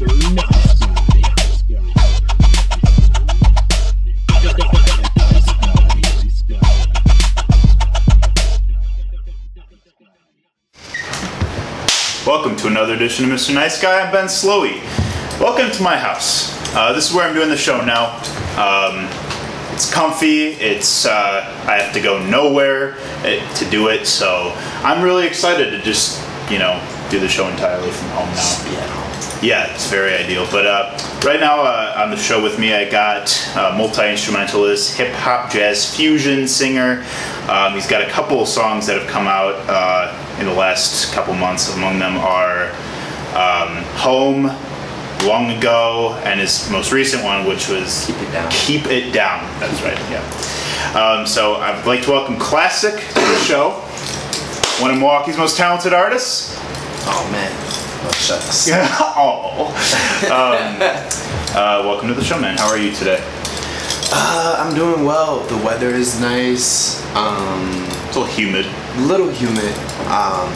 Welcome to another edition of Mr. Nice Guy. I'm Ben Slowey. Welcome to my house. Uh, this is where I'm doing the show now. Um, it's comfy. It's uh, I have to go nowhere uh, to do it, so I'm really excited to just you know do the show entirely from home now. Yeah, it's very ideal. But uh, right now uh, on the show with me, I got uh, multi instrumentalist, hip hop, jazz fusion singer. Um, he's got a couple of songs that have come out uh, in the last couple months. Among them are um, Home, Long Ago, and his most recent one, which was Keep It Down. Keep It Down. That's right, yeah. Um, so I'd like to welcome Klassik to the show. One of Milwaukee's most talented artists. Oh man. Oh shucks. oh. Um, uh, welcome to the show, man. How are you today? Uh, I'm doing well. The weather is nice. Um, It's a little humid. little humid. Um,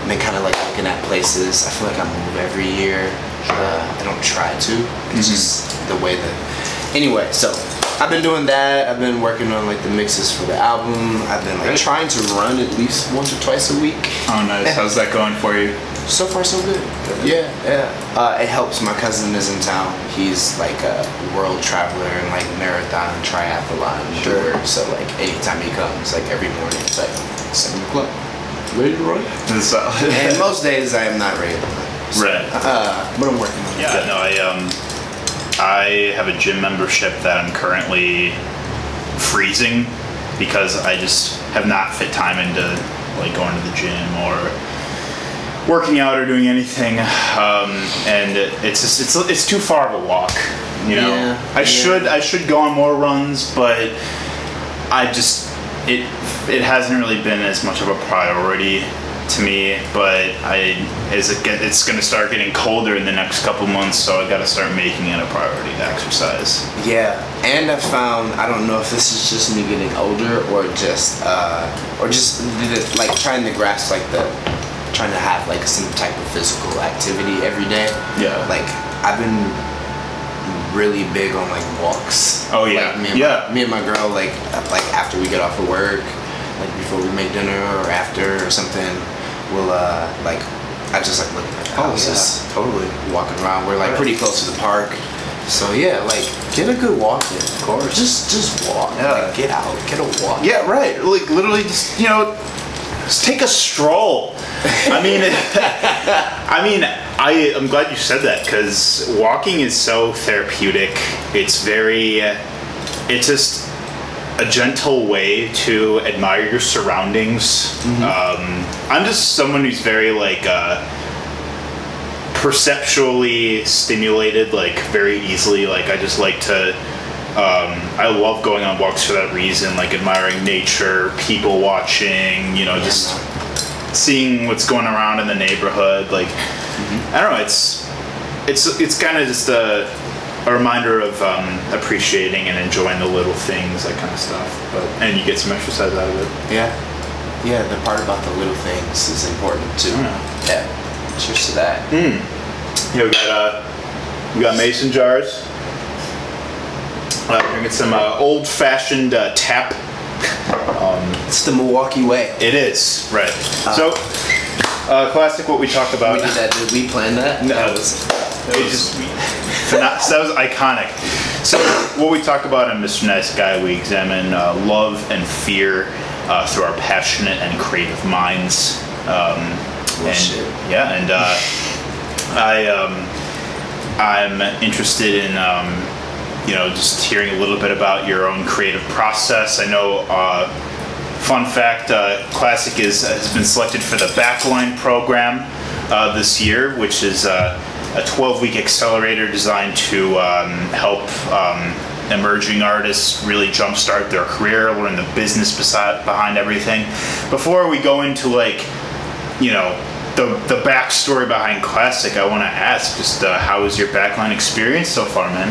I've been kind of like looking at places. I feel like I move every year. Uh, I don't try to. It's just the way that. Anyway, so I've been doing that. I've been working on like the mixes for the album. I've been like Great. trying to run at least once or twice a week. Oh, nice. How's that going for you? So far, so good. Yeah, yeah. Uh, it helps. My cousin is in town. He's like a world traveler and like marathon triathlon Sure. doer. So like anytime he comes, like every morning, it's like seven o'clock. Ready to run? Uh, and most days I am not ready to run. Right. Uh, but I'm working on it. Yeah, no, I um, I have a gym membership that I'm currently freezing because I just have not fit time into like going to the gym or working out or doing anything. Um, and it's just it's it's too far of a walk. You know, Yeah, I yeah. should I should go on more runs, but I just it it hasn't really been as much of a priority to me. But I as it get, it's going to start getting colder in the next couple months, so I got to start making it a priority to exercise. Yeah, and I found I don't know if this is just me getting older or just uh, or just like trying to grasp like the trying to have like some type of physical activity every day. Yeah. Like I've been really big on like walks. Oh, yeah. Like, me and Yeah. My, me and my girl like like after we get off of work, like before we make dinner or after or something, we'll uh like I just like look at the Oh, house, yeah. totally walking around. We're like pretty close to the park. So yeah, like get a good walk in. Of course. Just just walk. Yeah. Like, get out. Get a walk. Yeah, right. Like literally, just you know, just take a stroll. I mean, I mean, I I'm glad you said that because walking is so therapeutic. It's very, uh, it's just a gentle way to admire your surroundings. Um, I'm just someone who's very like. Uh, perceptually stimulated like very easily like i just like to um, i love going on walks for that reason like admiring nature people watching you know just seeing what's going around in the neighborhood like i don't know it's it's it's kind of just a, a reminder of um, appreciating and enjoying the little things that kind of stuff but and you get some exercise out of it Yeah. Yeah, the part about the little things is important too. Yeah. Yeah. Cheers to that. Yeah, we got uh, we got mason jars. Uh, drinking some uh, old-fashioned uh, tap. It's the Milwaukee way. It is right. so, uh, Klassik. What we talked about. We did that. Did we plan that? No. That was. That It was just that was iconic. So, what we talk about on Mr. Nice Guy, we examine uh, love and fear uh, through our passionate and creative minds. Um, and, Bullshit. Yeah, and uh, I um, I'm interested in um, you know just hearing a little bit about your own creative process. I know. Uh, Fun fact: uh, Klassik is has been selected for the Backline program uh, this year, which is uh, a 12-week accelerator designed to um, help um, emerging artists really jumpstart their career, learn the business beside, behind everything. Before we go into like, you know, the the backstory behind Klassik, I want to ask just uh, how was your Backline experience so far, man?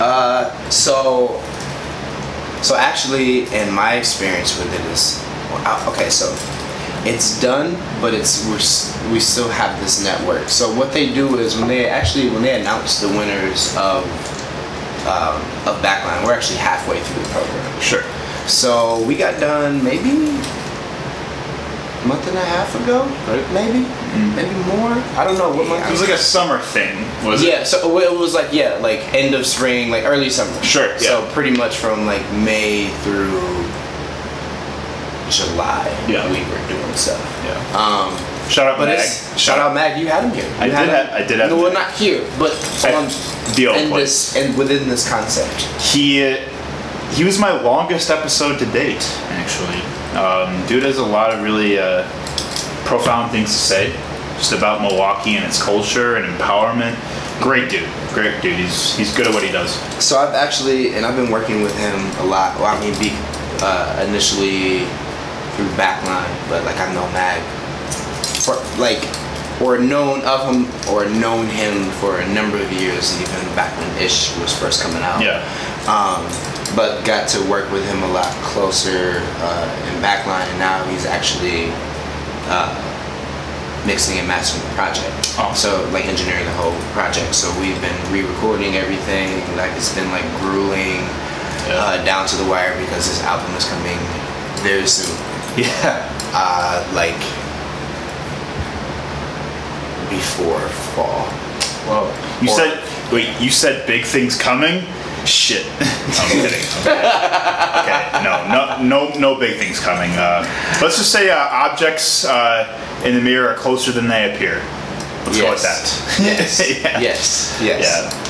Uh, so, so actually, in my experience with it is, okay, so it's done, but it's we're, we still have this network. So what they do is when they actually when they announce the winners of um, of Backline, we're actually halfway through the program. Sure. So we got done maybe a month and a half ago, maybe maybe more. I don't know what month. It was like a summer thing, was it? Yeah, so it was like yeah, like end of spring, like early summer. Sure, So yeah. pretty much from like May through July, Yeah. we were doing stuff. Yeah. Um, Shout out but Mag. shout out Mag. You had him here. I You did had him- ha- I did have No, him well, not here, but on the in place. this and within this concept. He he was my longest episode to date, actually. Um, dude has a lot of really uh, profound things to say, just about Milwaukee and its culture and empowerment. Great dude, great dude. He's he's good at what he does. So I've actually, and I've been working with him a lot. Well, I mean, be, uh, initially through Backline, but like I know Mag for like, or known of him, or known him for a number of years, even back when Ish was first coming out. Yeah. Um, but got to work with him a lot closer uh, in Backline, and now he's actually uh, mixing and mastering the project. Awesome. So like engineering the whole project. So we've been re-recording everything. Like it's been like grueling Yeah. uh, down to the wire because this album is coming very soon. Yeah. Uh, like before fall. Whoa. You Or- said wait. You said big things coming. Shit. I'm kidding. Okay. No. No. No. No big things coming. Uh, let's just say uh, objects uh, in the mirror are closer than they appear. Let's go with that. yes. yeah. Yes. Yes. Yeah.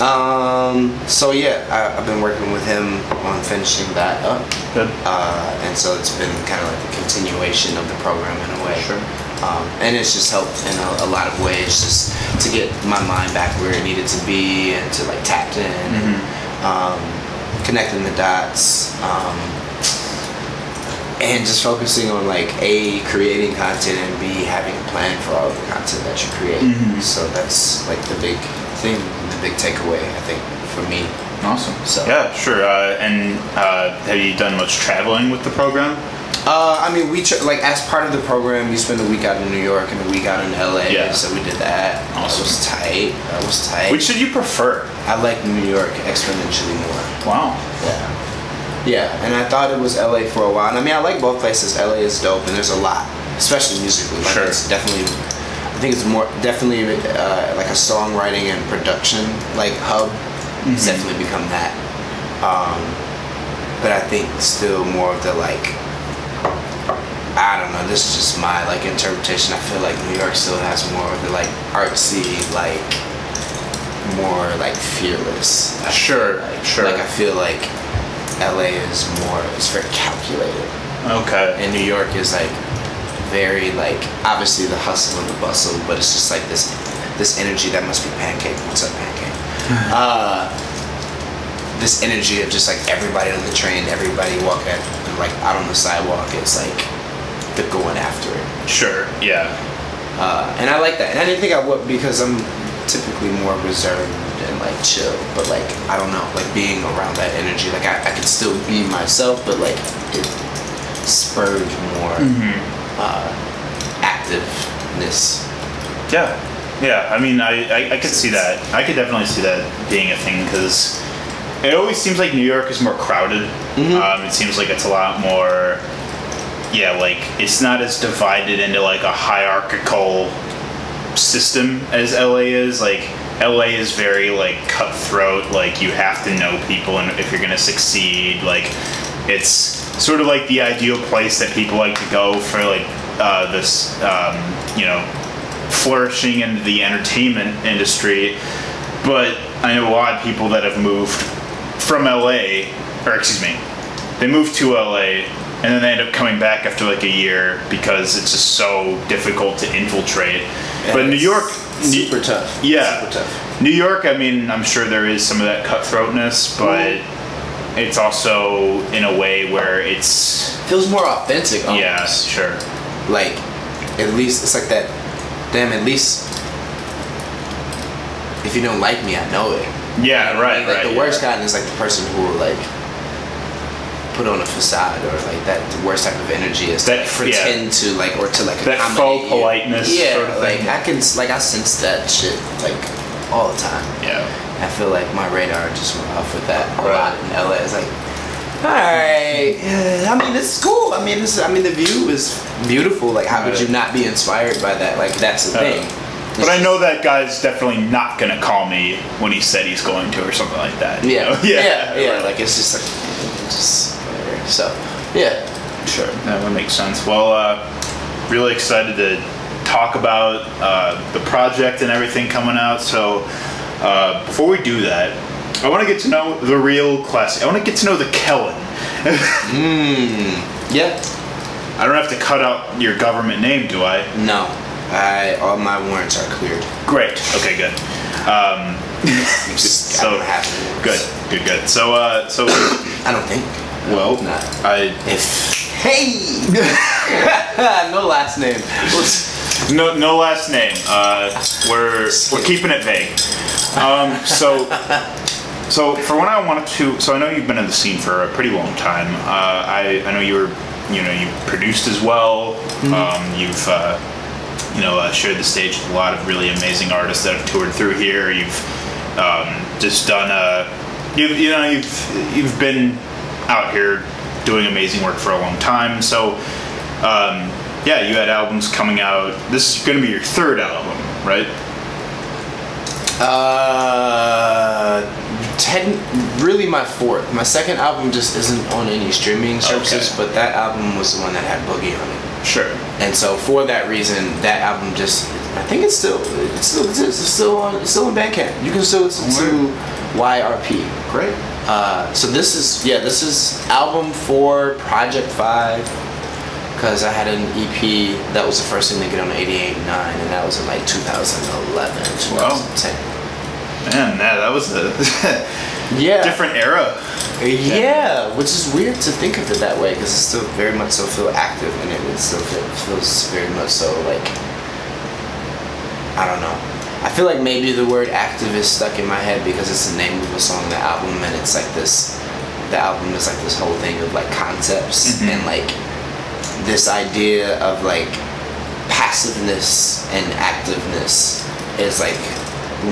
Um. So yeah, I, I've been working with him on finishing that up, Good. uh, and so it's been kind of like a continuation of the program in a way. Sure. Um, and it's just helped in a, a lot of ways, just to get my mind back where it needed to be, and to like tap in, Mm-hmm. um, connecting the dots. Um, and just focusing on like a creating content and b having a plan for all the content that you create Mhm. so that's like the big thing the big takeaway i think for me Awesome. So- yeah, sure. Uh, and uh, have you done much traveling with the program? uh, i mean we tr- like as part of the program we spent a week out in new york and a week out in la Yeah. so we did that that was tight that was tight Which did you prefer? i like new york exponentially more Wow. Yeah. Yeah, and I thought it was LA for a while. And I mean, I like both places. LA is dope, and there's a lot, especially musically. Like, Sure. It's definitely, I think it's more definitely uh, like a songwriting and production like hub. It's Mhm. definitely become that. Um, but I think still more of the like. I don't know. This is just my like interpretation. I feel like New York still has more of the like artsy, like more like fearless. I Sure, like. sure. Like I feel like LA is more. It's very calculated, Okay. and New York is like very like obviously the hustle and the bustle, but it's just like this this energy that must be pancake. What's up, pancake? uh, this energy of just like everybody on the train, everybody walking like out on the sidewalk. It's like they're going after it. Sure. Yeah. Uh, and I like that. And I didn't think I would because I'm typically more reserved and like chill. But like I don't know, like being around that energy, like I, I could still be myself, but like it spurred more uh, activeness. Yeah. Yeah. I mean, I, I, I could see that. I could definitely see that being a thing because it always seems like New York is more crowded. Um, it seems like it's a lot more. Yeah, like it's not as divided into like a hierarchical system as LA is. Like LA is very like cutthroat. Like you have to know people, and if you're gonna succeed, like it's sort of like the ideal place that people like to go for like uh, this, um, you know, flourishing in the entertainment industry. But I know a lot of people that have moved from LA, or excuse me, they moved to LA and then they end up coming back after like a year because it's just so difficult to infiltrate. but New York, super tough. yeah, super tough. New York. I mean, I'm sure there is some of that cutthroatness, but it's also in a way where it's Feels more authentic. Almost. yeah, sure, Like at least it's like that. Damn, at least if you don't like me, I know it. yeah, right, like right. the yeah. worst kind is like the person who will like put on a facade or like that the worst type of energy is That- to pretend to like or to like That faux you. politeness Yeah, sort of like thing. I can like I sense that shit like all the time. Yeah. I feel like my radar just went off with that a Right. lot in LA. It's like, all right, I mean, it's cool. I mean, it's, I mean, the view is beautiful. Like, how could you not be inspired by that? Like, that's the thing. But I know that guy's definitely not gonna call me when he said he's going to or something like that. Yeah, know? yeah, yeah, Like, it's just like, just whatever. So, yeah. Sure, that would make sense. Well, uh, really excited to talk about uh, the project and everything coming out. So, uh, before we do that, I want to get to know the real Klassik. I want to get to know the Kellen. Mmm. yeah. I don't have to cut out your government name, do I? No. I all my warrants are cleared. Great. Okay, good. Um, Just so good, good, good. So, uh, so I don't think. well, Not. I If hey, no last name. No, no last name. Uh, we're we're keeping it vague. Um, so, so for when I wanted to, so I know you've been in the scene for a pretty long time. Uh, I I know you were, you know, you produced as well. Um, you've, uh, you know, uh, shared the stage with a lot of really amazing artists that have toured through here. You've um, just done a, you you know, you've you've been out here doing amazing work for a long time. So. Um, yeah, you had albums coming out. This is going to be your third album, right? Uh, ten, really my fourth. My second album just isn't on any streaming services, Okay. but that album was the one that had Boogie on it. Sure. And so for that reason, that album just, I think it's still, it still. It's still on, it's still in Bandcamp. You can still listen to YRP. Great. Uh, so this is, yeah, this is album four, Project Five. Because I had an EP that was the first thing to get on 88.9, and that was in like 2011, 2010. Man, yeah, that was a Yeah. different era. Yeah, which is weird to think of it that way because it still very much so feel active and it still feels very much so like I don't know. I feel like maybe the word active is stuck in my head because it's the name of a song, on the album, and it's like this. The album is like this whole thing of like concepts Mhm. and like this idea of like passiveness and activeness is like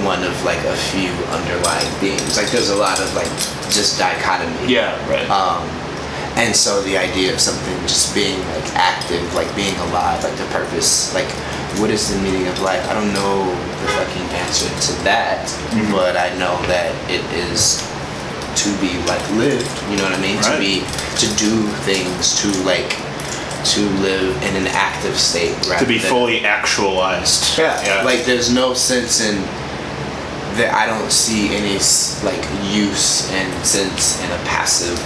one of like a few underlying themes. Like there's a lot of like just dichotomy. Yeah, right. Um, and so the idea of something just being like active, like being alive, like the purpose, like what is the meaning of life? I don't know the fucking answer to that, Mhm. but I know that it is to be like lived. You know what I mean? To be to do things, to like to live in an active state rather to be fully actualized. yeah. yeah. Like there's no sense in that I don't see any like use and sense in a passive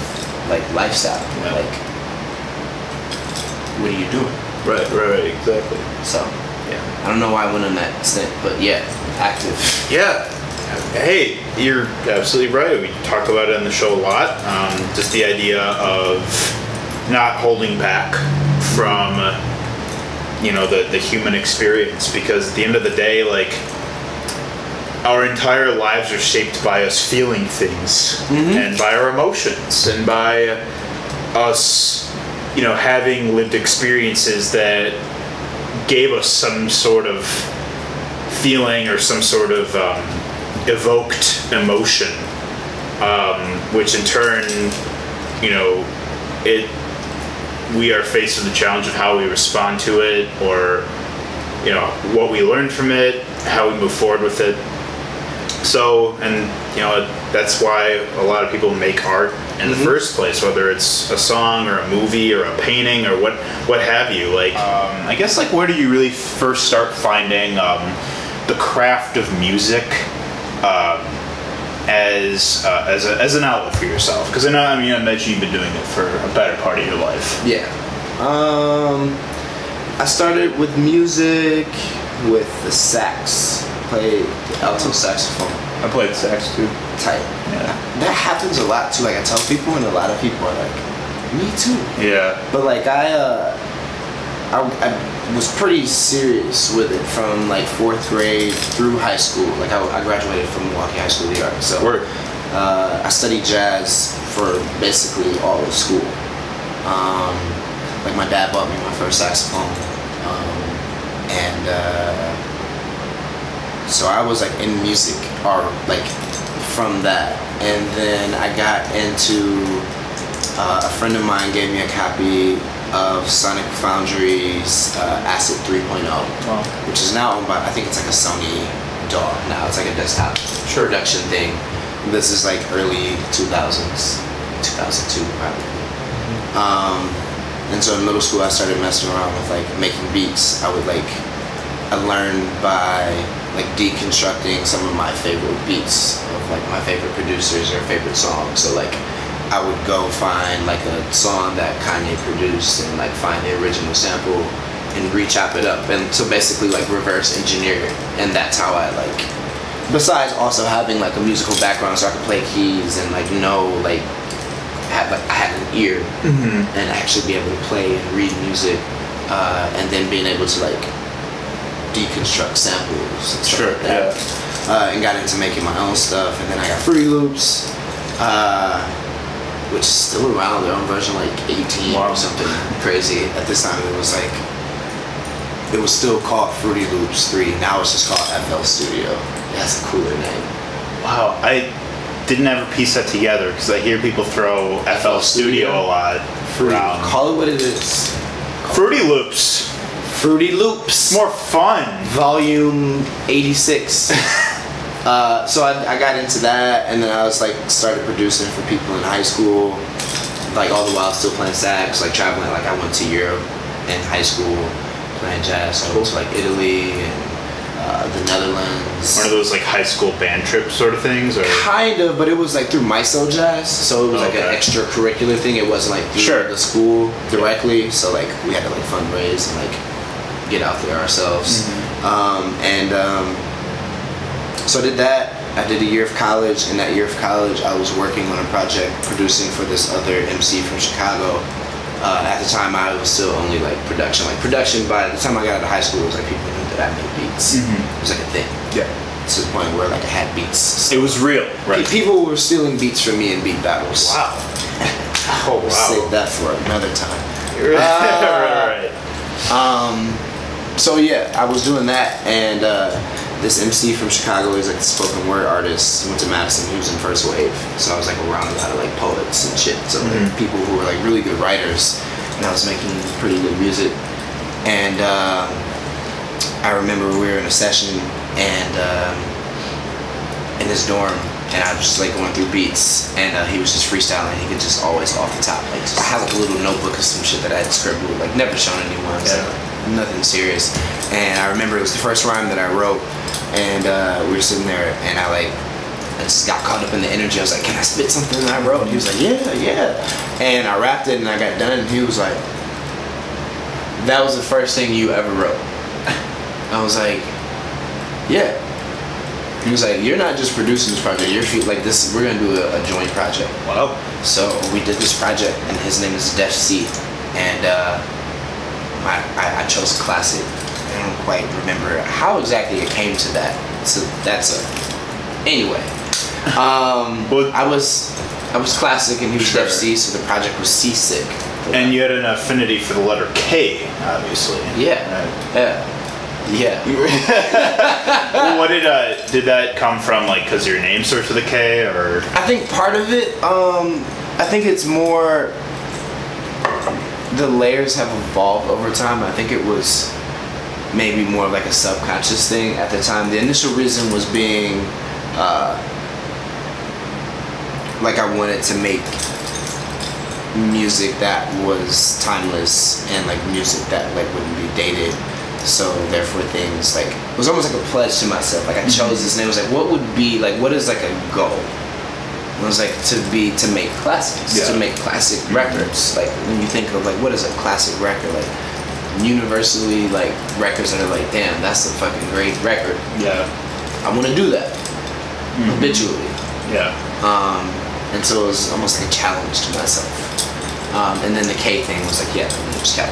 like lifestyle. Yeah. Like what are you doing? right, right, right, exactly. So yeah. I don't know why I went on that stint, but yeah, active. Yeah. Hey, you're absolutely right. We talk about it on the show a lot. Um, just the idea of not holding back from, you know, the, the human experience. Because at the end of the day, like, our entire lives are shaped by us feeling things and by our emotions and by us, you know, having lived experiences that gave us some sort of feeling or some sort of um, evoked emotion, um, which in turn, you know, it we are faced with the challenge of how we respond to it, or you know, what we learn from it, how we move forward with it. So, and you know, that's why a lot of people make art in the first place, whether it's a song or a movie or a painting or what what have you. Like, um, I guess, like, where do you really first start finding um, the craft of music um, as uh, as a, as an outlet for yourself? Because I know, I mean, I imagine you've been doing it for a better part of your life. Yeah. Um I started with music with the sax. Played the alto saxophone. I played sax too. Type. Yeah. That happens a lot too. Like I tell people and a lot of people are like, me too. Yeah. But like I, uh, I, I was pretty serious with it from like fourth grade through high school. Like I, I graduated from Milwaukee High School of the Arts, so uh, I studied jazz for basically all of school. Um, like my dad bought me my first saxophone, um, and uh, so I was like in music or like from that, and then I got into. Uh, a friend of mine gave me a copy of Sonic Foundry's uh, Acid 3.0, Wow. which is now owned by I think it's like a Sony dog now. It's like a desktop production thing. This is like early 2000s, 2002 probably. Um, and so in middle school, I started messing around with like making beats. I would like, I learned by like deconstructing some of my favorite beats of like my favorite producers or favorite songs. So like, I would go find like a song that Kanye produced and like find the original sample and re-chop it up and so basically like reverse engineer it. And that's how I like besides also having like a musical background so I could play keys and like know like have like I had an ear and actually be able to play and read music uh, and then being able to like deconstruct samples and stuff Sure, like that. uh, and got into making my own stuff and then I got Fruity Loops. Uh, which is still around their own version like 18 Wow. or something crazy. At this time it was like it was still called Fruity Loops 3 now it's just called FL Studio. It has a cooler name. Wow, I didn't ever piece that together because I hear people throw FL Studio a lot Fruity. around. call it what it is. Fruity Loops, Fruity Loops. More fun. volume 86 uh, so I, I got into that and then i was like started producing for people in high school. Like all the while still playing sax like traveling like i went to europe in high school playing jazz. So i went to like italy and uh, the netherlands. One of those like high school band trip sort of things, or? Kind of but it was like through myso jazz. So it was like an Okay. extracurricular thing. It wasn't like through Sure. the school directly. So like we had to like fundraise and like get out there ourselves. Mm-hmm. um, and um, so I did that. I did a year of college. In that year of college I was working on a project producing for this other MC from Chicago. Uh, at the time I was still only like production. Like production by the time I got out of high school it was like people knew that I made beats. It was like a thing. Yeah, to the point where like I had beats. It was real, right? People were stealing beats from me in beat battles. Wow. Oh Save that for another time. right, right. Um, so yeah, I was doing that, and uh, this MC from Chicago is like a spoken word artist. He went to Madison. He was in first wave, so I was like around a lot of like poets and shit. So like people who were like really good writers, and I was making pretty good music. And um, I remember we were in a session, and um, in his dorm, and I was just like going through beats, and uh, he was just freestyling. He could just always off the top, like I had like a little notebook of some shit that I had scribbled, like never shown anyone, so like, nothing serious. And I remember it was the first rhyme that I wrote, and uh, we were sitting there, and I like. I just got caught up in the energy. I was like, "Can I spit something that I wrote?" He was like, "Yeah, yeah." And I rapped it, and I got done, and he was like, "That was the first thing you ever wrote." I was like, "Yeah." He was like, "You're not just producing this project. You're like this. We're gonna do a, a joint project." Wow. So we did this project, and his name is Defcee, and uh, my, I, I chose Klassik. I don't quite remember how exactly it came to that. So that's a anyway. Um, Well- I was I was Klassik, and he was Sure. Defcee, so the project was Seasick. And you had an affinity for the letter K, obviously. Yeah, Right. yeah, yeah. well, what did uh, did that come from? Like, cause your name starts with a K, or I think part of it, um, I think it's more the layers have evolved over time. I think it was maybe more like a subconscious thing at the time. The initial reason was being uh, like I wanted to make music that was timeless and like music that like wouldn't be dated. So therefore things like it was almost like a pledge to myself. Like I chose this and it was like what would be like what is like a goal? It was like to be to make classics, Yeah. to make classic records. Like when you think of like what is a classic record, like universally like records that are like, damn, that's a fucking great record. yeah, I want to do that habitually. yeah, Um, and so it was almost like a challenge to myself. Um, and then the K thing was like, yeah, I'm just Cal.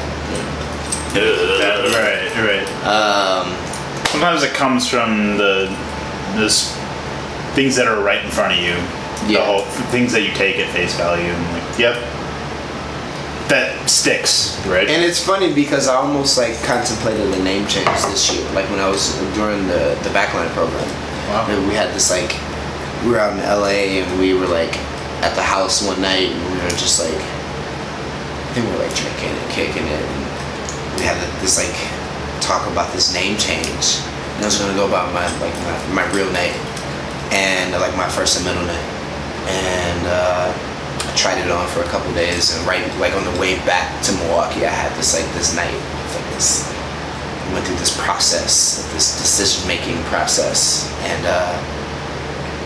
That- right, right. Um, Sometimes it comes from the this things that are right in front of you. The Yeah. whole things that you take at face value and like, yep, that sticks, right? And it's funny because I almost like contemplated a name change this year. Like when I was during the the backline program, Wow. and we had this like we were out in LA and we were like at the house one night and we were just like I think we were like drinking and kicking it and we had this like talk about this name change and I was gonna go about my like my, my real name and like my first and middle name and uh, tried it on for a couple days and right like on the way back to Milwaukee I had this like this night like this went through this process this decision making process and uh,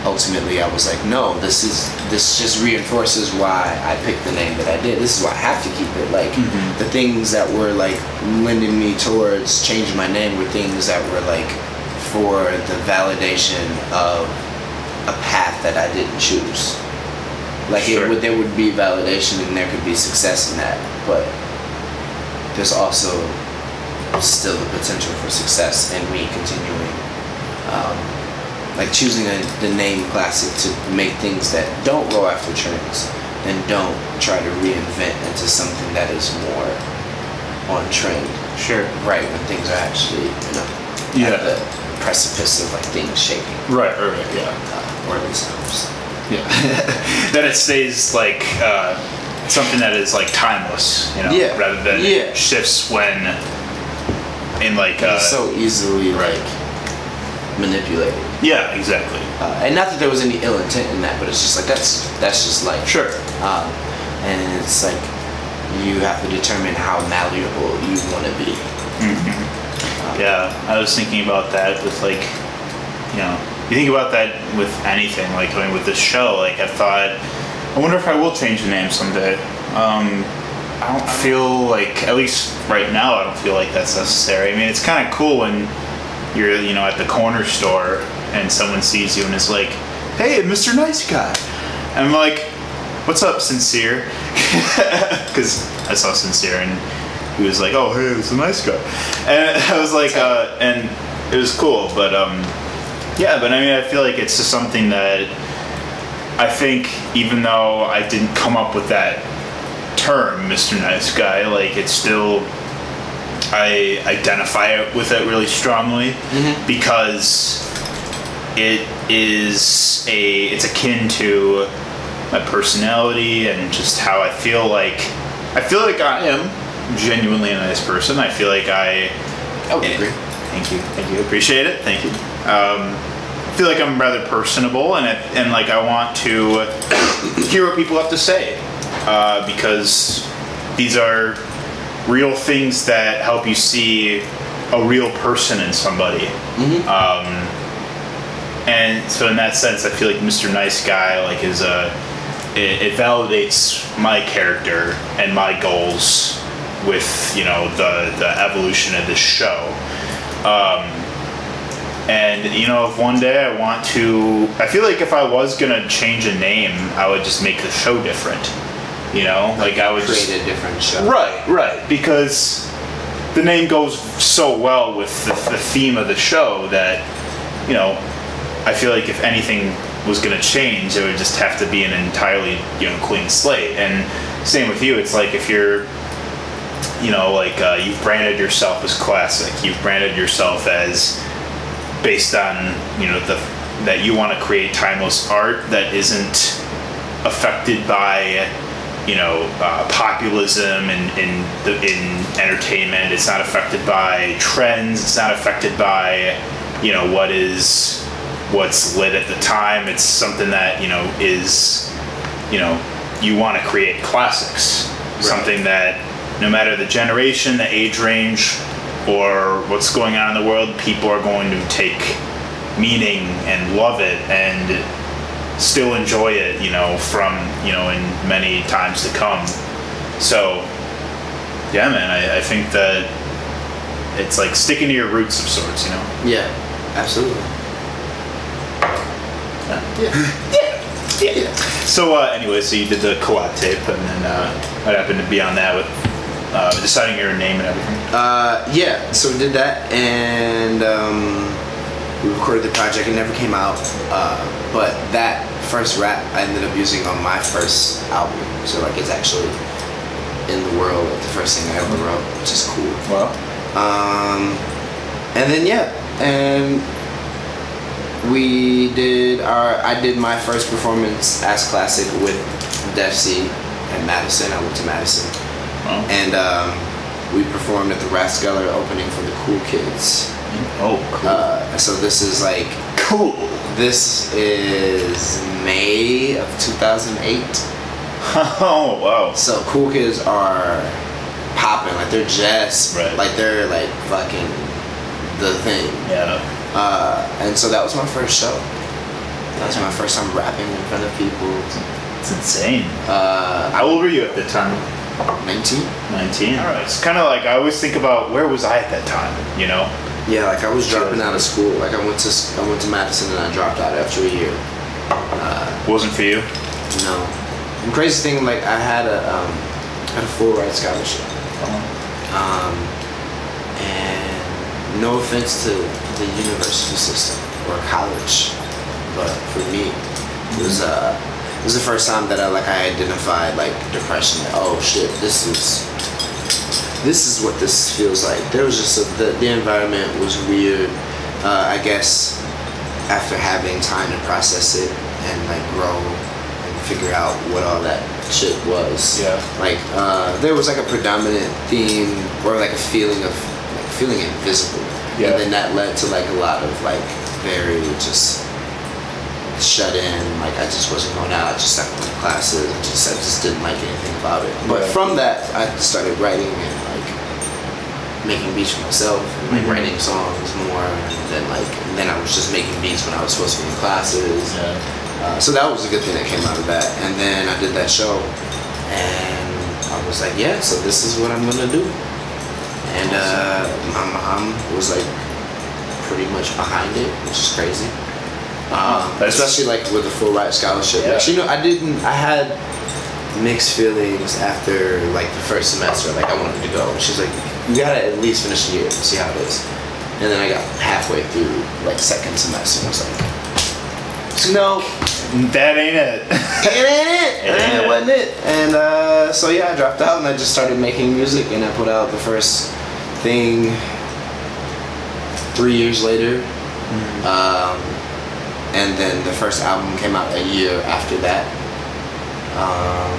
ultimately I was like, no, this is this just reinforces why I picked the name that I did. This is why I have to keep it. Like Mhm. the things that were like lending me towards changing my name were things that were like for the validation of a path that I didn't choose. Like Sure. it would there would be validation and there could be success in that, but there's also still the potential for success in me continuing um, like choosing a, the name Klassik to make things that don't go after trends and don't try to reinvent into something that is more on trend sure. right when things are actually you know Yeah. at the precipice of like things shaking Right, right, yeah. uh, or at least hopes. Yeah. that it stays like uh, something that is like timeless, you know, Yeah. rather than Yeah. shifts when in like uh, so easily right. like manipulated yeah, exactly. uh, and not that there was any ill intent in that but it's just like that's that's just like Sure. um, and it's like you have to determine how malleable you want to be Yeah, I was thinking about that with like, you know, you think about that with anything, like I mean, with this show. Like I thought, I wonder if I will change the name someday. Um, I don't feel like, at least right now, I don't feel like that's necessary. I mean, it's kind of cool when you're, you know, at the corner store and someone sees you and is like, "Hey, Mr. Nice Guy," and I'm like, "What's up, Sincere?" Because I saw Sincere and he was like, "Oh, hey, it's a nice guy," and I was like, uh, and it was cool, but um, yeah, but I mean, I feel like it's just something that I think, even though I didn't come up with that term, Mr. Nice Guy, like it's still I identify it with it really strongly mm-hmm. because it is a it's akin to my personality and just how I feel like I feel like I am genuinely a nice person. I feel like I I would agree. Thank you, thank you, appreciate it, thank you. Um, I feel like I'm rather personable, and it, and like I want to hear what people have to say uh, because these are real things that help you see a real person in somebody. Um, and so, in that sense, I feel like Mr. Nice Guy like is a it, it validates my character and my goals with you know the the evolution of this show. Um, and you know, if one day I want to, I feel like if I was gonna change a name, I would just make the show different. You know, like I would just Create a different show. Right, right. Because the name goes so well with the, the theme of the show that, you know, I feel like if anything was going to change, it would just have to be an entirely, you know, clean slate. And same with you. It's like if you're, you know, like uh, you've branded yourself as Klassik. You've branded yourself as based on, you know, the that you want to create timeless art that isn't affected by you know uh, populism and in, the, in entertainment. It's not affected by trends. It's not affected by you know what is what's lit at the time. It's something that you know is you know you want to create classics. Something that no matter the generation the age range or what's going on in the world people are going to take meaning and love it and still enjoy it, you know, from, you know, in many times to come. So, yeah, man, I, I think that it's like sticking to your roots of sorts, you know? Yeah, absolutely. Yeah. Yeah. yeah. yeah. So, uh, anyway, so you did the collab tape, and then uh, what happened to be on that with uh, deciding your name and everything? Uh, yeah, so we did that, and um, we recorded the project. It never came out, uh, but that first rap I ended up using on my first album. So like it's actually in the world, like the first thing I ever wrote, which is cool. Well, Um, and then yeah, and we did our. I did my first performance as Klassik with Defcee at Madison. I went to Madison, well. and um, we performed at the Rathskeller opening for the Cool Kids. oh, cool. Uh, so this is like cool. this is May of 2008. Oh, wow. So Cool Kids are popping, like they're just Right. like they're like fucking the thing. Yeah. Uh, and so that was my first show. That was my first time rapping in front of people. It's insane. Uh, How old were you at the time? 19. 19. All right. It's kind of like I always think about where was I at that time, you know? Yeah, like I was dropping out of school. Like I went to I went to Madison and I dropped out after a year. Wasn't for you? No. The crazy thing, like I had a um, had a full ride scholarship. Um, and no offense to the university system or college, but for me, it was uh, it was the first time that I like I identified like depression. Oh shit, this is this is what this feels like. There was just a, the the environment was weird. Uh, I guess after having time to process it and like grow and figure out what all that shit was. Yeah. Like uh, there was like a predominant theme or like a feeling of like feeling invisible. Yeah. And then that led to like a lot of like very just shut in. Like I just wasn't going out. I just stuck with classes. I just I just didn't like anything about it. But Yeah. from that, I started writing and like making beats for myself, and, like Mhm. writing songs more, and then like and then I was just making beats when I was supposed to be in classes. Uh, so that was a good thing that came out of that. And then I did that show, and I was like, yeah, so this is what I'm gonna do. And uh, my mom was like pretty much behind it, which is crazy. Um, especially like with the full ride scholarship. Yeah. She know I didn't. I had mixed feelings after like the first semester. Like I wanted to go. She's like, you gotta at least finish the year and see how it is. And then I got halfway through like second semester and I was like, no, That ain't it. it ain't it. It ain't It it. wasn't it. And uh, so yeah, I dropped out and I just started making music and I put out the first thing three years later. Um, and then the first album came out a year after that. Um,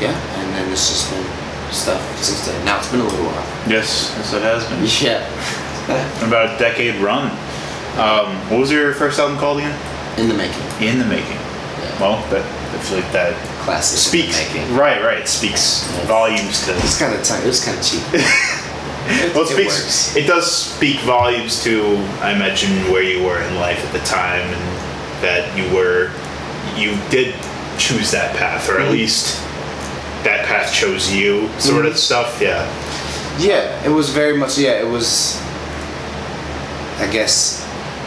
yeah, and then it's just been stuff since then. Now it's been a little while. yes, yes, it has been. Yeah, About a decade run. Um, what was your first album called again? in the making. In the Making. Yeah. Well, that I feel like that Classic. speaks. In the making. Right, right. It speaks volumes to. It's kind of time. It was kind of cheap. Well, it, speaks. works. It does speak volumes to, I imagine, where you were in life at the time, and that you were, you did choose that path, or at Mhm. least that path chose you, sort Mhm. of stuff. Yeah. Yeah, it was very much. Yeah, it was. I guess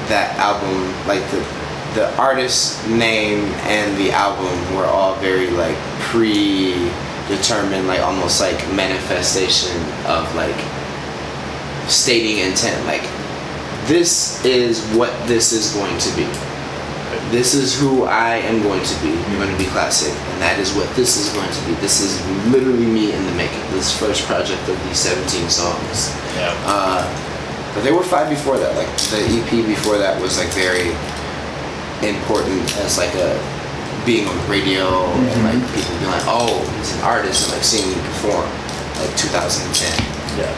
that album, like the the artist name and the album, were all very like predetermined, like almost like manifestation of like stating intent. Like this is what this is going to be. This is who I am going to be. I'm going to be Klassik, and that is what this is going to be. This is literally me in the making. This first project of these 17 songs. Yeah. Uh, but there were five before that. Like the EP before that was like very important as like a being on the radio and like people being like, oh, he's an artist, and like seeing me perform. Like 2010. Yeah.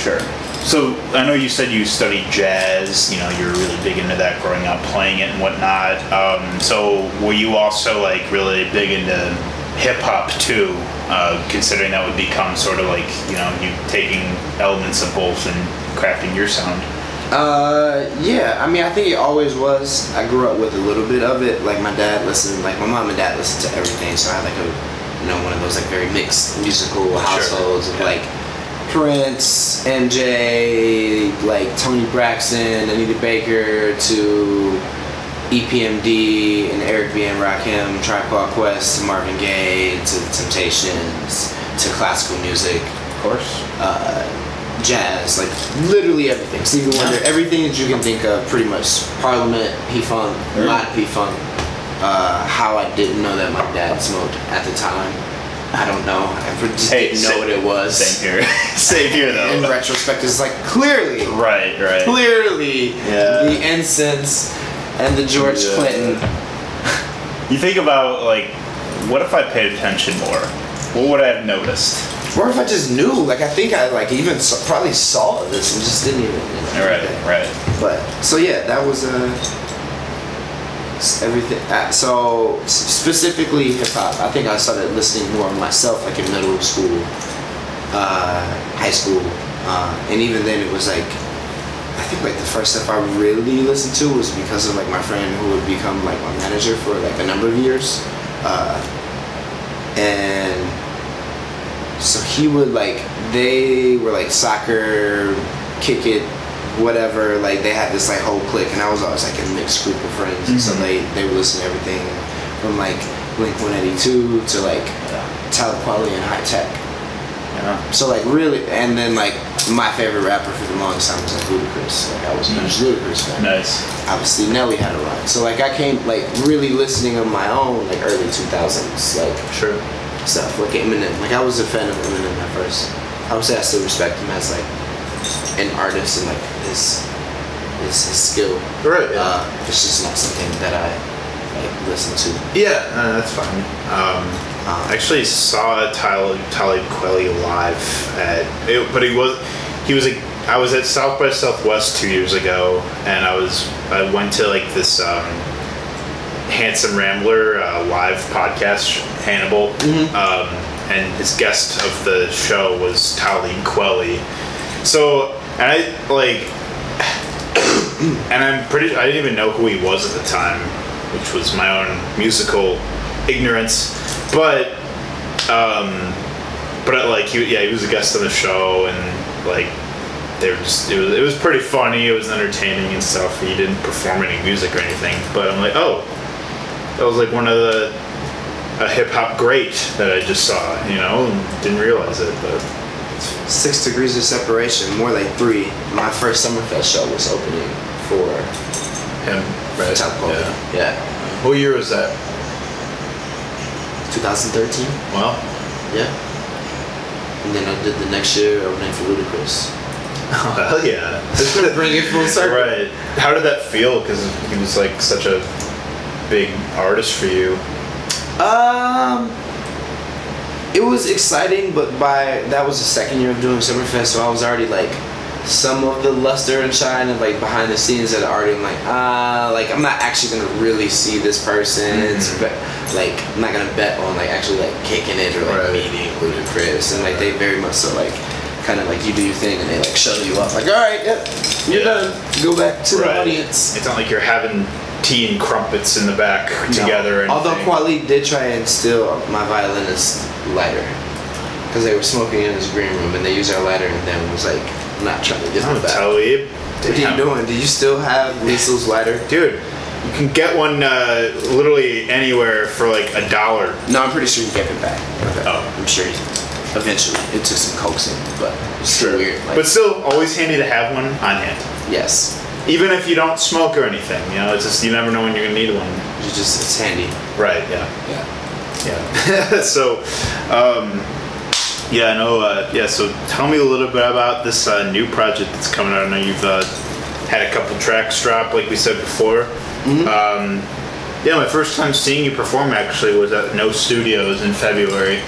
Sure. So I know you said you studied jazz. You know, you were really big into that growing up, playing it and whatnot. Um, so were you also like really big into hip hop too? Uh, considering that would become sort of like you know you taking elements of both and crafting your sound. Uh, yeah. I mean, I think it always was. I grew up with a little bit of it. Like my dad listened, like my mom and dad listened to everything. So I had like a, you know, one of those like very mixed musical households of Yeah. like Prince, MJ, like Toni Braxton, Anita Baker, to EPMD and Eric B. and Rakim, Tribe Called Quest, to Marvin Gaye, to The Temptations, to classical music. Of course. Uh, jazz, like literally everything. Stevie Wonder, everything that you can think of, pretty much. Parliament, P Funk, a lot of P Funk. Uh, how I didn't know that my dad smoked at the time, I don't know. I just Hey, didn't know same- what it was. Same here. Same here though. In retrospect, it's like clearly, Right, right. clearly, Yeah. the incense and the George Yeah. Clinton. You think about like, what if I paid attention more? What would I have noticed? Or if I just knew, like I think I like even saw, probably saw this and just didn't even. You know, Right, right. But so yeah, that was uh, s- everything. Uh, so specifically hip hop, I think I started listening more myself, like in middle school, uh, high school, uh, and even then it was like. I think like the first stuff I really listened to was because of like my friend who would become like my manager for like a number of years, uh, and so he would like they were like soccer, kick it, whatever. Like they had this like whole clique, and I was always like a mixed group of friends. And so mm-hmm. they they would listen to everything from like Blink One Eighty Two to like Talib Kweli and Hi-Tek. Yeah. So like really, and then like my favorite rapper for the longest time was like Ludacris. Like I was a huge mm-hmm. Ludacris fan. Nice. Obviously Nelly had a run. So like I came like really listening on my own like early two thousands like Sure. stuff like Eminem. Like I was a fan of Eminem at first. I would say I still respect him as like an artist and like his his, his skill. Right. Yeah. Uh, it's just not something that I like listen to. yeah. Uh, that's fine. Um, Uh, I actually saw Talib Talib Kweli live at, it, but he was he was a. I was at South by Southwest two years ago, and I was I went to like this um, Handsome Rambler uh, live podcast, Hannibal, um, and his guest of the show was Talib Kweli. So and I like, and I'm pretty. I didn't even know who he was at the time, which was my own musical ignorance. But, um, but uh, like he, yeah, he was a guest on the show, and like they were just. It was it was pretty funny. It was entertaining and stuff. He didn't perform any music or anything, but I'm like, oh, that was like one of the a hip hop great that I just saw, you know, and didn't realize it, but Six degrees of separation, more like three. My first Summerfest show was opening for him, right? Top Golden. Yeah. Yeah. What year was that? 2013. Well, Yeah. And then I did the next year opening for Ludacris. oh, hell yeah. Just gonna bring it full circle. Right. How did that feel? Because he was like such a big artist for you. Um, it was exciting, but by that was the second year of doing Summerfest, so I was already like some of the luster and shine of like behind the scenes that already I'm like ah like I'm not actually gonna really see this person It's Mhm. be- like I'm not gonna bet on like actually like kicking it or like Right. meeting Ludacris and like they very much so like kind of like you do your thing and they like shuttle you up like all right yep you're Yeah. done go back to the audience It's not like you're having tea and crumpets in the back together. No. Although Kweli did try and steal my violinist lighter. Because they were smoking in his green room and they used our lighter and then was like, I'm not trying to get it back. Talib. What are you doing? Do you still have Liesl's lighter? Dude, you can get one uh, literally anywhere for like a dollar. No, I'm pretty sure he gave it back. Oh. I'm sure he eventually. It took some coaxing, but it's still weird. Like, But still, always handy to have one on hand. yes, Even if you don't smoke or anything, you know, it's just you never know when you're gonna need one. you just it's handy. Right, yeah. Yeah. Yeah. so, um, yeah, I know. Uh, yeah, so tell me a little bit about this uh, new project that's coming out. I know you've uh, had a couple tracks drop, like we said before. Um, yeah, my first time seeing you perform actually was at No Studios in February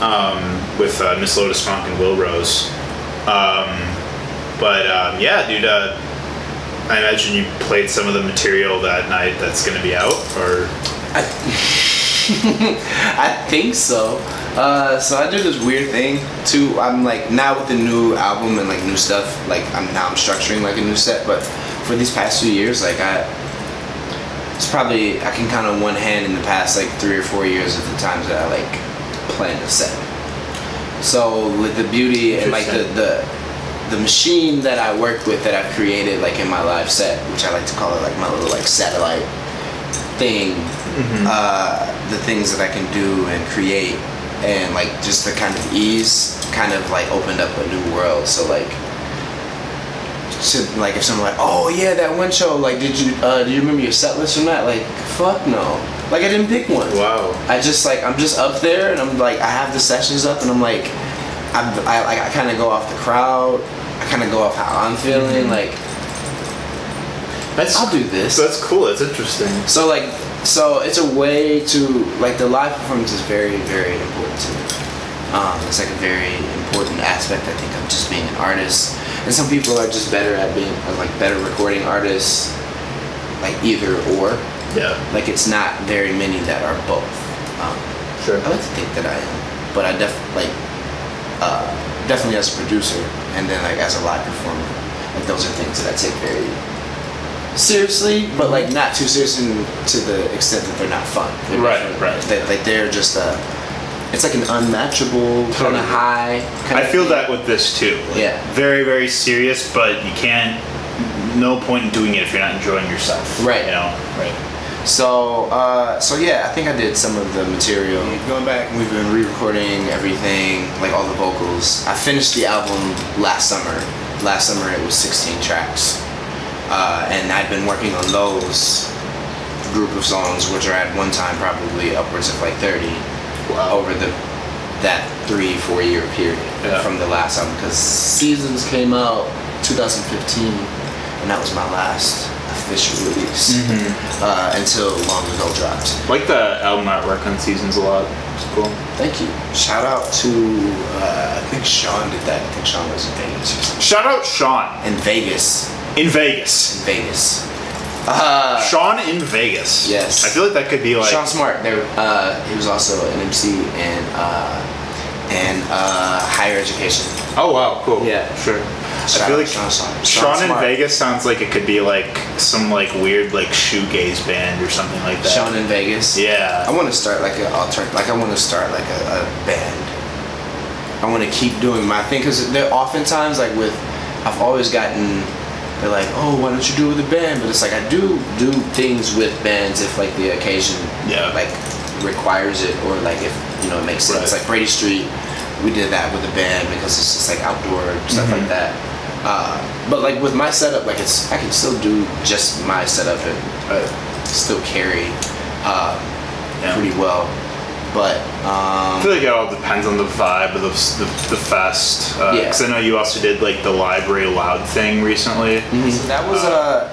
um, with uh, Miss Lotus Funk and Will Rose. Um, but um, yeah, dude, uh, I imagine you played some of the material that night that's going to be out, or I think so. Uh, so I do this weird thing too. I'm like now with the new album and like new stuff. Like I'm now I'm structuring like a new set. But for these past few years, like I, it's probably I can count on one hand in the past like three or four years of the times that I like planned a set. So with the beauty and like the the the machine that I work with that I've created like in my live set, which I like to call it like my little like satellite thing, uh, the things that I can do and create and like just the kind of ease kind of like opened up a new world. So like. To, like if someone like, oh yeah, that one show. Like, did you uh, do you remember your set list from that? Like, fuck no. Like I didn't pick one. Wow. I just like I'm just up there and I'm like I have the sessions up and I'm like I'm, I like I kind of go off the crowd. I kind of go off how I'm feeling. Like That's I'll do this. That's cool. That's interesting. So like so it's a way to like the live performance is very very important to me. Um, it's like a very important aspect I think of just being an artist. And some people are just better at being like better recording artists, like either or. Yeah. Like it's not very many that are both. Um, Sure. I like to think that I am, but I definitely like uh, definitely as a producer, and then like as a live performer, like those are things that I take very seriously, but like not too seriously to the extent that they're not fun. They're Right, right. They, like they're just a. It's like an unmatchable kind of high. Kind I of feel thing. that with this too. Like, Yeah. Very, very serious, but you can't. No point in doing it if you're not enjoying yourself. Right. You know. Right. So, uh, so yeah, I think I did some of the material. Going back, we've been re-recording everything, like all the vocals. I finished the album last summer. Last summer it was 16 tracks, uh, and I've been working on those group of songs, which are at one time probably upwards of like 30 over the that three four year period Yeah. from the last album because Seasons came out 2015, and that was my last official release uh, until Long Ago dropped. Like the album artwork on Seasons a lot. It's cool. Thank you. Shout out to uh, I think Sean did that. I think Sean was in Vegas or something. Shout out Sean In Vegas, in Vegas. in Vegas. Uh, Sean in Vegas. Yes. I feel like that could be like. Sean Smart. There, uh, he was also an MC and uh, and uh, higher education. Oh wow, cool. Yeah. Sure. Shout I feel like Sean Smart. Sean in Vegas sounds like it could be like some like weird like shoegaze band or something like that. Sean in Vegas. Yeah. I want to start like an alternate, like I want to start like a, a band. I want to keep doing my thing because they're oftentimes like with, I've always gotten, they're like, oh, why don't you do it with a band? But it's like I do do things with bands if like the occasion, Yeah. like requires it or like if you know it makes sense. Right. Like Brady Street, we did that with a band because it's just like outdoor stuff Mm-hmm. like that. Uh, but like with my setup, like it's I can still do just my setup and uh, still carry uh, Yeah. pretty well. But I um, feel like it all depends on the vibe of the, the, the fest. Uh, Yeah. Because I know you also did like the library loud thing recently. so that was uh,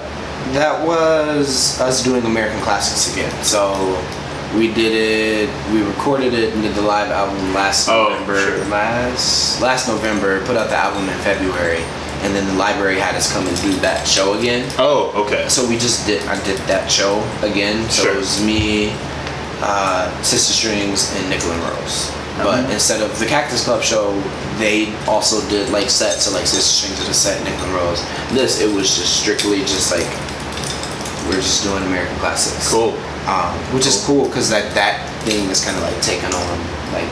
that was us doing American classics again. So we did it. We recorded it and did the live album last Oh, November. sure. Last last November, put out the album in February, and then the library had us come and do that show again. Oh, okay. So we just did. I did that show again. So Sure. it was me, uh, Sister Strings, and Nickel and Rose. But Mhm. instead of the Cactus Club show, they also did like sets. So like Sister Strings did a set, Nickel and Rose. This it was just strictly just like we're just doing American classics. Cool. Um, which is cool because that that thing is kind of like taken on like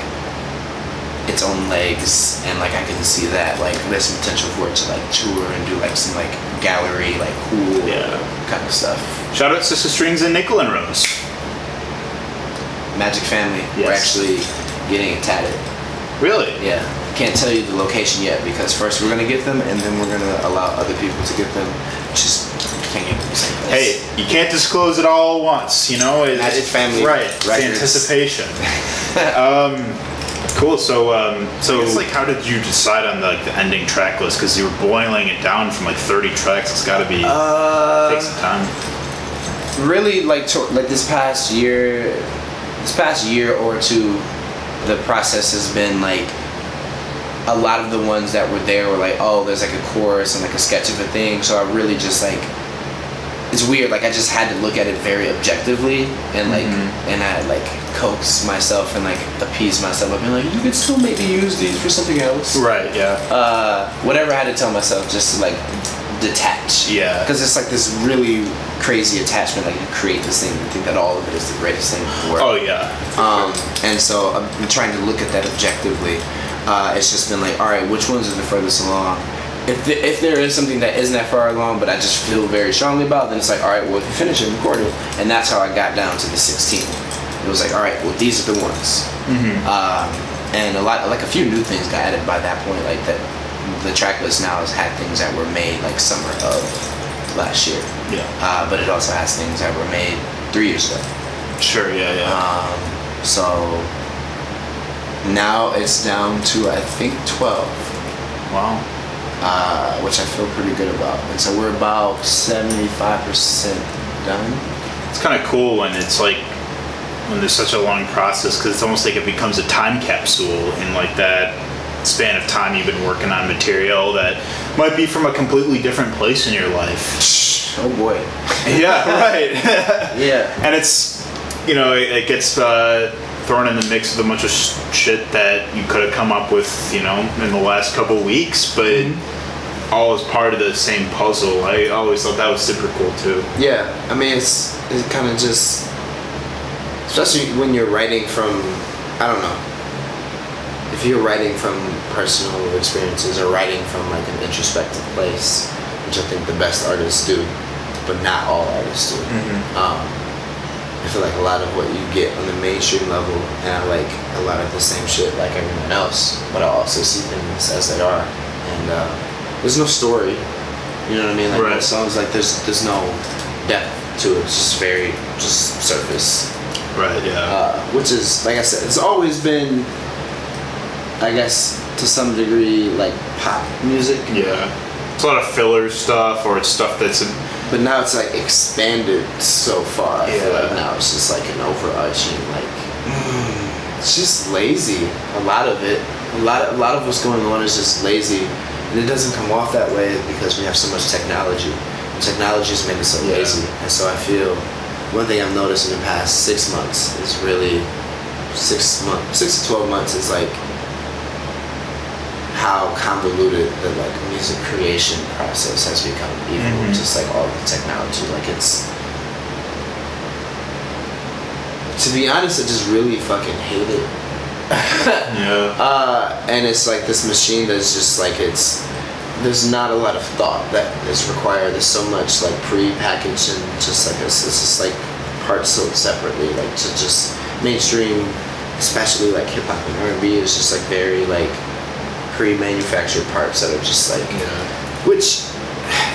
its own legs and like I can see that like there's some potential for it to like tour and do like some like gallery like cool Yeah. kind of stuff. Shout out Sister Strings and Nickel and Rose. Magic Family. We're actually getting it tatted. Really? Yeah. Can't tell you the location yet because first we're gonna get them and then we're gonna allow other people to get them. Just can't get them the same place. Hey, you can't disclose it all at once, you know? Magic it- Family Right. It's anticipation. um, cool. So, um, so it's like, how did you decide on the, like the ending track list? Because you were boiling it down from like 30 tracks. It's got to be Uh, take some time. really like to, like this past year this past year or two the process has been like a lot of the ones that were there were like oh there's like a chorus and like a sketch of a thing so i really just like it's weird like i just had to look at it very objectively and like and i like coax myself and like appease myself i've been like you could still maybe use these for something else Right. Yeah. uh, whatever I had to tell myself just to like detach. Yeah. Because it's like this really crazy attachment. Like you create this thing, you think that all of it is the greatest thing in the world. Oh yeah. Um, and so I'm trying to look at that objectively. Uh, it's just been like, all right, which ones are the furthest along? If, the, if there is something that isn't that far along, but I just feel very strongly about, then it's like, all right, well, if you finish it, record it. And that's how I got down to the 16. It was like, all right, well, these are the ones. Um, and a lot like a few new things got added by that point. Like that, the track list now has had things that were made like summer of last year. Yeah. Uh, but it also has things that were made three years ago. Sure. Yeah. Yeah. Um, so now it's down to I think twelve wow. Uh, which I feel pretty good about. And so we're about 75% done. It's kind of cool when it's like when there's such a long process because it's almost like it becomes a time capsule in like that span of time you've been working on material that might be from a completely different place in your life. Oh boy. yeah. Right. Yeah. and it's you know it, it gets uh, thrown in the mix with a bunch of shit that you could have come up with you know in the last couple weeks but all is part of the same puzzle i always thought that was super cool too Yeah. I mean, it's, it kind of just, especially when you're writing from, I don't know, if you're writing from personal experiences or writing from like an introspective place, which I think the best artists do, but not all artists do. Um, I feel like a lot of what you get on the mainstream level, and I like a lot of the same shit like everyone else, but I also see things as they are, and uh, there's no story. You know what I mean? Like Right. songs, like there's there's no depth to it. It's just very just surface, right yeah uh, which is like I said, it's always been, I guess, to some degree, like pop music. yeah it's a lot of filler stuff or it's stuff that's But now it's like expanded so far. I feel like Yeah. now it's just like an overarching like mm. it's just lazy. A lot of it. A lot of, a lot of what's going on is just lazy. And it doesn't come off that way because we have so much technology. And technology has made it so Yeah. lazy. And so I feel one thing I've noticed in the past six months is really six months six to twelve months is like how convoluted the like music creation process has become, even with Mhm. just like all the technology. Like it's to be honest, I just really fucking hate it. yeah Uh, and it's like this machine that's just like it's there's not a lot of thought that is required. There's so much like pre-packaged and just like it's, it's just like parts sold separately. Like to just mainstream, especially like hip hop and R and B is just like very like pre-manufactured parts that are just like which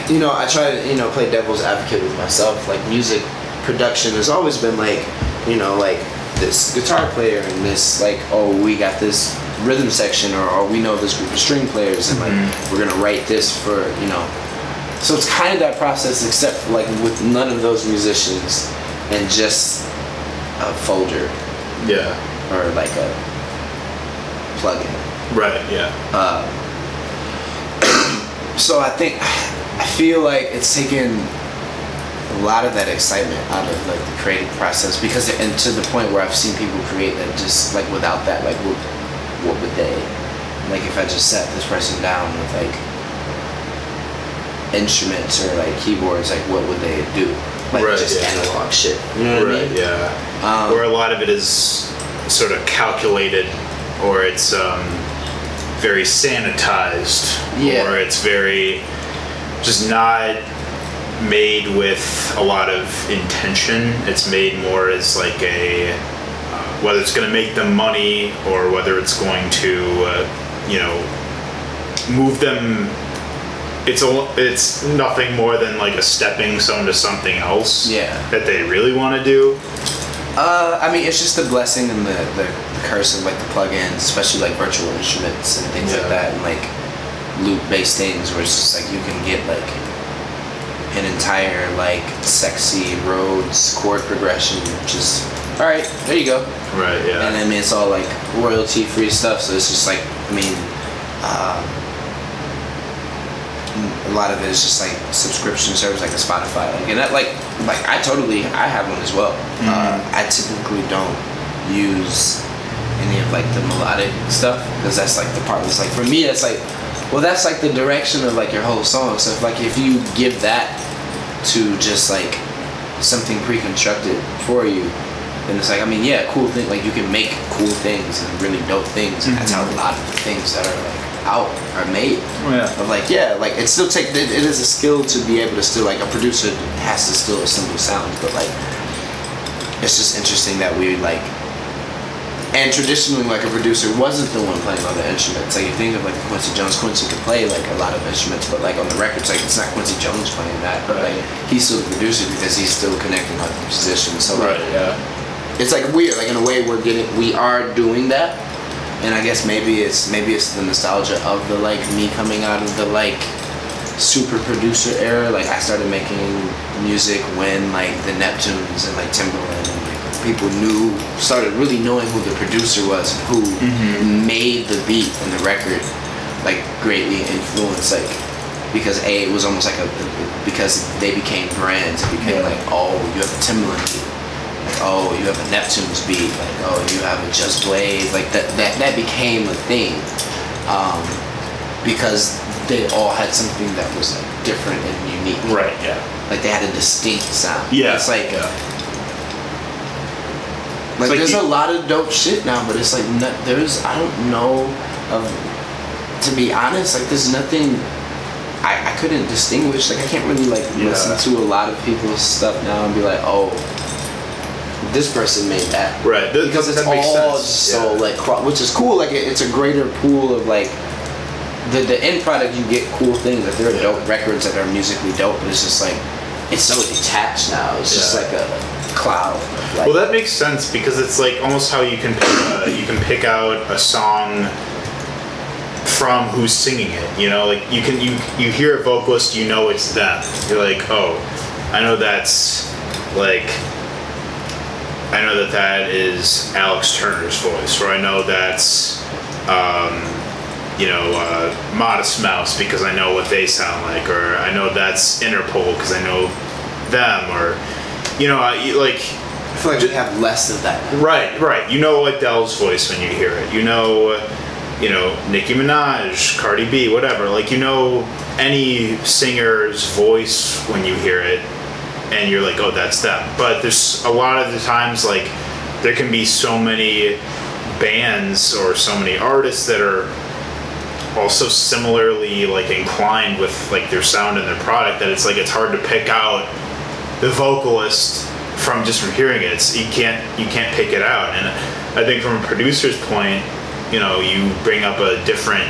you know I try to you know play devil's advocate with myself. Like music production has always been like you know like this guitar player and this like oh we got this rhythm section or, or we know this group of string players and like mm-hmm. we're gonna write this for you know. So it's kind of that process except like with none of those musicians and just a folder. Yeah. Or like a plugin right yeah. So I think I feel like it's taken a lot of that excitement out of like the creative process because and to the point where I've seen people create that just like without that like what what would they? Like if I just sat this person down with like instruments or like keyboards like what would they do? Like Right, just yeah. analog shit. You know what I mean? yeah. Um, where a lot of it is sort of calculated or it's um, very sanitized Yeah. or it's very just not made with a lot of intention it's made more as like a uh, whether it's going to make them money or whether it's going to uh, you know move them it's a, it's nothing more than like a stepping stone to something else Yeah. that they really want to do Uh, I mean, it's just the blessing and the, the, of like the plugins, especially like virtual instruments and things Yeah. like that, and like loop-based things where it's just like you can get like an entire like sexy Rhodes chord progression, just all right, there you go. right yeah And I mean, it's all like royalty-free stuff, so it's just like I mean, um, a lot of it is just like subscription service like a Spotify, like and that like like I totally I have one as well. Uh, I typically don't use any of like the melodic stuff because that's like the part that's like for me that's like well that's like the direction of like your whole song. So if like if you give that to just like something pre-constructed for you then it's like I mean yeah cool thing like you can make cool things and really dope things and that's how mm-hmm. a lot of the things that are like out are made. Oh, yeah. Of like yeah like it still take it, it is a skill to be able to still like a producer has to still assemble sounds but like it's just interesting that we like and traditionally, like a producer wasn't the one playing all the instruments. Like you think of like Quincy Jones, Quincy could play like a lot of instruments, but like on the records, like it's not Quincy Jones playing that, but like he's still the producer because he's still connecting like the musicians. So like, Yeah. it's like weird. Like in a way, we're getting, we are doing that, and I guess maybe it's maybe it's the nostalgia of the like me coming out of the like super producer era. Like I started making music when like the Neptunes and like Timbaland and people knew started really knowing who the producer was, who made the beat and the record, like greatly influenced like. Because a it was almost like a because they became brands. It became like oh you have a Timbaland beat, like oh you have a Neptune's beat, like oh you have a Just Blaze, like that that that became a thing, um, because they all had something that was like different and unique. Right. Yeah. Like they had a distinct sound. Yeah. It's like yeah. Like, like there's a lot of dope shit now, but it's like no, there's I don't know of to be honest like there's nothing I, I couldn't distinguish like I can't really like Yeah. listen to a lot of people's stuff now and be like oh this person made that Right. Th- because it's all sense. so Yeah. like which is cool like it, it's a greater pool of like the the end product you get cool things like there are Yeah. dope records that are musically dope but it's just like it's so detached now it's just like a cloud like, Well, that makes sense because it's like almost how you can pick, uh, you can pick out a song from who's singing it. You know, like you can you you hear a vocalist, you know it's them. You're like, oh, I know that's like. I know that that is Alex Turner's voice, or I know that's, um, you know, uh, Modest Mouse because I know what they sound like, or I know that's Interpol because I know them, or, you know, I, like, I feel like we have less of that now. Right, right. You know Adele's voice when you hear it. You know, uh, you know Nicki Minaj, Cardi B, whatever. Like you know any singer's voice when you hear it, and you're like, oh, that's them. But there's a lot of the times like there can be so many bands or so many artists that are also similarly like inclined with like their sound and their product that it's like it's hard to pick out the vocalist from just from hearing it. It's, you can't you can't pick it out. And I think from a producer's point, you know, you bring up a different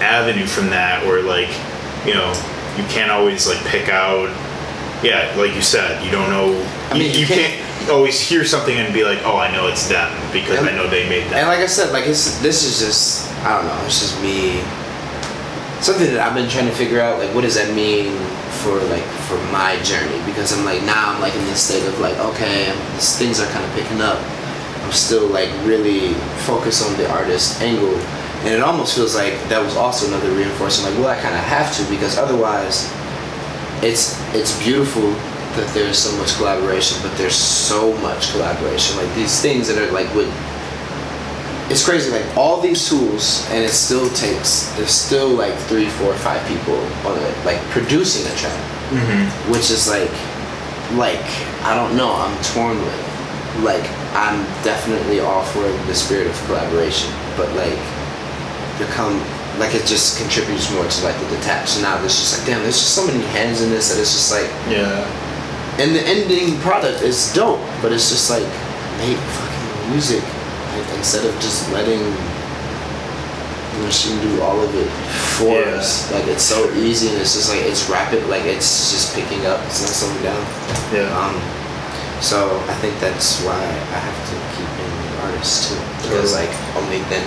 avenue from that, where like, you know, you can't always like pick out. Yeah, like you said, you don't know. I mean, you, you can't- can't, always hear something and be like, oh, I know it's them because And- I know they made that. And like I said, like it's this is just I don't know, it's just me something that I've been trying to figure out, like what does that mean for like for my journey? Because I'm like now I'm like in this state of like, okay, things are kind of picking up. I'm still like really focused on the artist angle. And it almost feels like that was also another reinforcement, like, well I kinda have to because otherwise it's it's beautiful that there's so much collaboration, but there's so much collaboration. Like these things that are like with it's crazy like all these tools and it still takes there's still like three four five people on it like producing a track. Mm-hmm. Which is like like i don't know i'm torn with like i'm definitely all for the spirit of collaboration but like become like it just contributes more to like the detached. Now there's just like damn there's just so many hands in this that it's just like Yeah. and the ending product is dope, but it's just like make fucking music instead of just letting the machine do all of it for Yeah. us. Like it's so easy and it's just like it's rapid, like it's just picking up, it's not slowing down. Yeah. Um, so I think that's why I have to keep being an artist too, because like only then,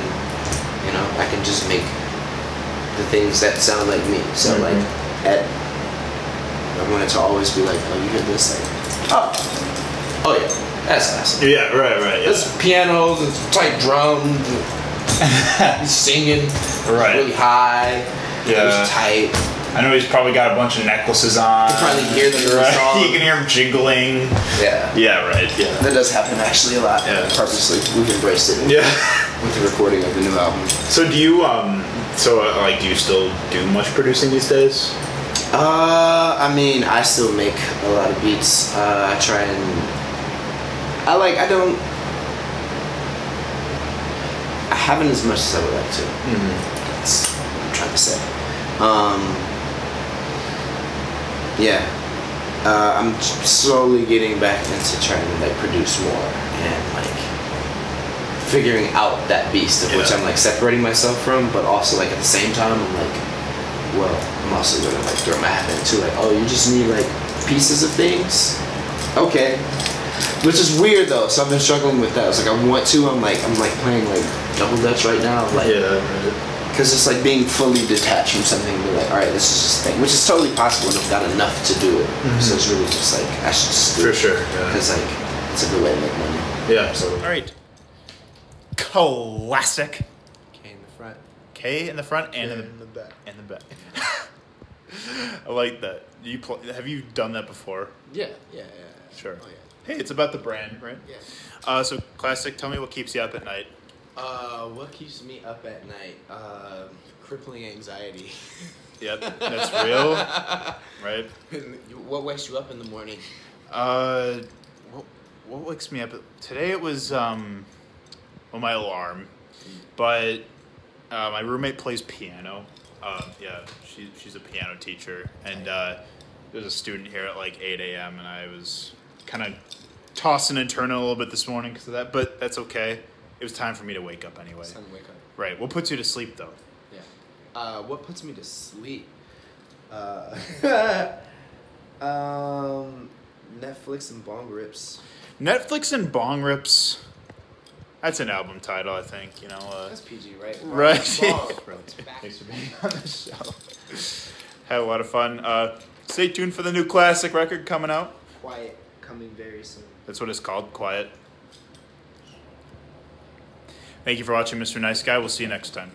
you know, I can just make the things that sound like me. So Mhm. like at I want it to always be like, oh, you hear this, like, oh, oh yeah, that's nice. Yeah. Right. Right. Yeah. It's pianos, it's tight drums, he's singing, Right. really high, Yeah. it's tight. I know he's probably got a bunch of necklaces on. You probably hear them in the You can hear him jingling. Yeah. Yeah. Right. Yeah. That does happen actually a lot. Yeah. Purposely, we've embraced it Yeah. with the recording of the new album. So do you um so uh, like do you still do much producing these days? Uh, I mean, I still make a lot of beats. Uh, I try and I like. I don't. I haven't as much as I would like to. That's what I'm trying to say. Um. Yeah. Uh, I'm slowly getting back into trying to like produce more and like figuring out that beast of which I'm like separating myself from, but also like at the same time I'm like, well, I'm also gonna like throw my hat in too. Like, oh, you just need like pieces of things. Okay. Which is weird though, so I've been struggling with that. It's like I want to, I'm like I'm like playing like double dutch right now, like Yeah. because it's like being fully detached from something and be like, all right, this is just a thing, which is totally possible and I've got enough to do it. Mm-hmm. So it's really just like I should just do For it. sure. Yeah. Because like it's a good way to make money. Yeah. Absolutely. All right. Klassik. K in the front. K in the front and in the back. in the back. I like that. You pl- have you done that before? Yeah, yeah, yeah. Sure. Oh yeah. Hey, it's about the brand, right? Yeah. Uh, so Klassik. Tell me what keeps you up at night. Uh, what keeps me up at night? Um, crippling anxiety. Yep, that's real, right? what wakes you up in the morning? Uh, what, what wakes me up? Today it was um, well, my alarm, but uh, my roommate plays piano. Uh, yeah, she, she's a piano teacher, and uh, there's a student here at like 8 a.m. and I was kind of tossing and turning a little bit this morning because of that, but that's okay. It was time for me to wake up anyway. It's time to wake up. Right. What puts you to sleep though? Yeah. Uh, what puts me to sleep? Uh, um, Netflix and bong rips. Netflix and bong rips. That's an album title, I think. You know. Uh, That's PG, right? Right. Bong. Thanks for being on the show. Had a lot of fun. Uh, stay tuned for the new Klassik record coming out. Quiet, coming very soon. That's what it's called, Quiet. Thank you for watching, Mr. Nice Guy. We'll see you next time.